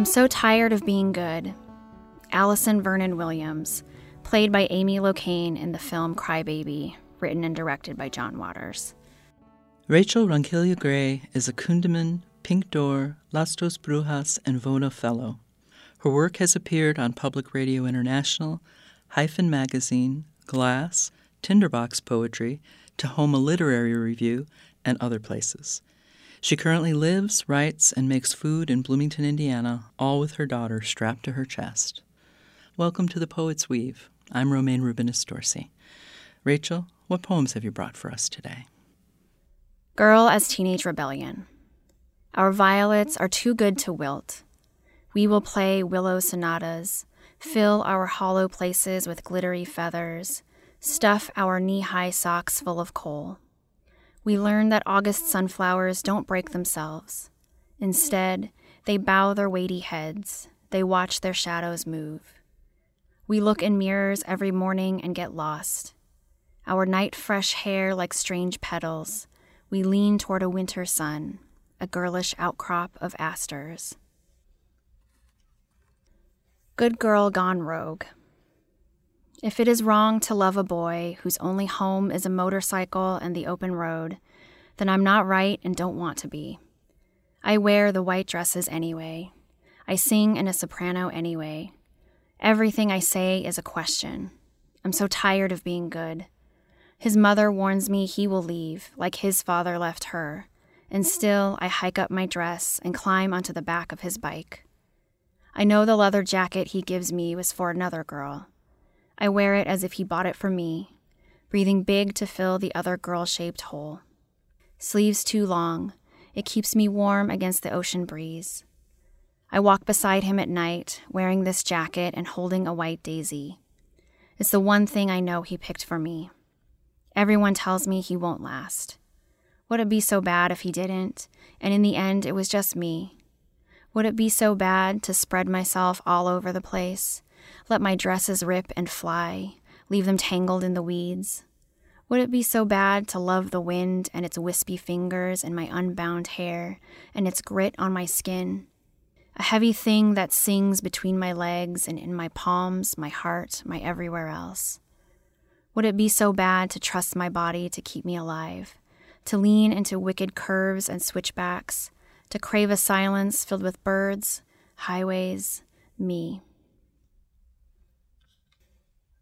I'm so tired of being good. Allison Vernon Williams, played by Amy Locane in the film Crybaby, written and directed by John Waters. Rachel Ronquillo Gray is a Kundiman, Pink Door, Las Dos Brujas, and Vona Fellow. Her work has appeared on Public Radio International, Hyphen Magazine, Glass, Tinderbox Poetry, Tahoma Literary Review, and other places. She currently lives, writes, and makes food in Bloomington, Indiana, all with her daughter strapped to her chest. Welcome to the Poet's Weave. I'm Romaine Rubinis Dorsey. Rachel, what poems have you brought for us today? Girl as Teenage Rebellion. Our violets are too good to wilt. We will play willow sonatas, fill our hollow places with glittery feathers, stuff our knee high socks full of coal. We learn that August sunflowers don't break themselves. Instead, they bow their weighty heads, they watch their shadows move. We look in mirrors every morning and get lost. Our night fresh hair like strange petals, we lean toward a winter sun, a girlish outcrop of asters. Good girl gone rogue. If it is wrong to love a boy whose only home is a motorcycle and the open road, then I'm not right and don't want to be. I wear the white dresses anyway. I sing in a soprano anyway. Everything I say is a question. I'm so tired of being good. His mother warns me he will leave, like his father left her, and still I hike up my dress and climb onto the back of his bike. I know the leather jacket he gives me was for another girl. I wear it as if he bought it for me, breathing big to fill the other girl shaped hole. Sleeves too long, it keeps me warm against the ocean breeze. I walk beside him at night, wearing this jacket and holding a white daisy. It's the one thing I know he picked for me. Everyone tells me he won't last. Would it be so bad if he didn't, and in the end it was just me? Would it be so bad to spread myself all over the place, let my dresses rip and fly, leave them tangled in the weeds? Would it be so bad to love the wind and its wispy fingers and my unbound hair and its grit on my skin? A heavy thing that sings between my legs and in my palms, my heart, my everywhere else. Would it be so bad to trust my body to keep me alive, to lean into wicked curves and switchbacks, to crave a silence filled with birds, highways, me?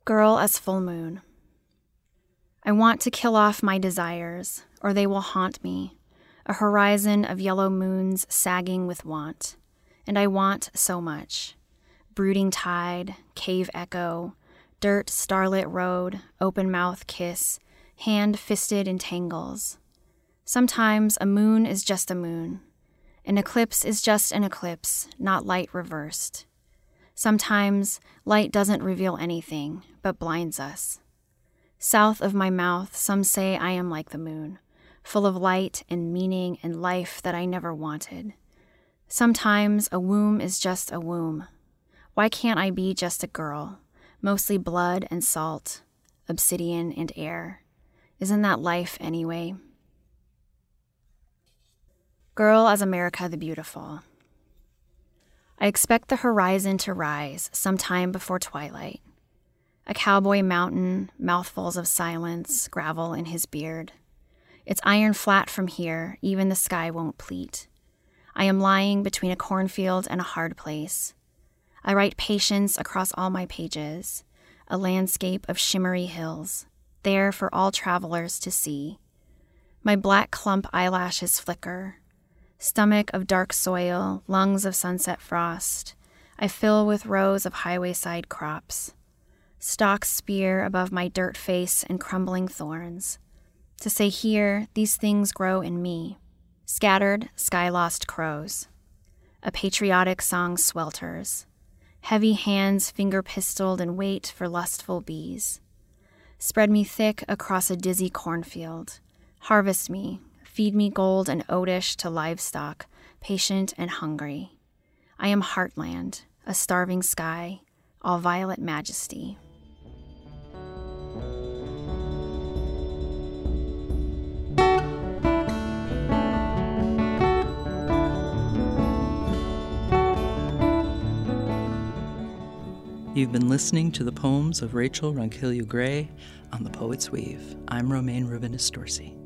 Girl as full moon. I want to kill off my desires, or they will haunt me, a horizon of yellow moons sagging with want. And I want so much brooding tide, cave echo, dirt starlit road, open mouth kiss, hand fisted in tangles. Sometimes a moon is just a moon. An eclipse is just an eclipse, not light reversed. Sometimes light doesn't reveal anything, but blinds us. South of my mouth, some say I am like the moon, full of light and meaning and life that I never wanted. Sometimes a womb is just a womb. Why can't I be just a girl? mostly blood and salt, obsidian and air. Isn't that life anyway? Girl as America the Beautiful. I expect the horizon to rise sometime before twilight. A cowboy mountain, mouthfuls of silence, gravel in his beard. It's iron flat from here, even the sky won't pleat. I am lying between a cornfield and a hard place. I write patience across all my pages, a landscape of shimmery hills, there for all travelers to see. My black clump eyelashes flicker. Stomach of dark soil, lungs of sunset frost, I fill with rows of highway side crops. Stalks spear above my dirt face and crumbling thorns. To say here, these things grow in me. Scattered, sky lost crows. A patriotic song swelters heavy hands finger pistoled and wait for lustful bees. Spread me thick across a dizzy cornfield. Harvest me, feed me gold and odish to livestock, patient and hungry. I am heartland, a starving sky, all violet majesty. You've been listening to the poems of Rachel Ronquillo Gray on The Poet's Weave. I'm Romaine Dorsey.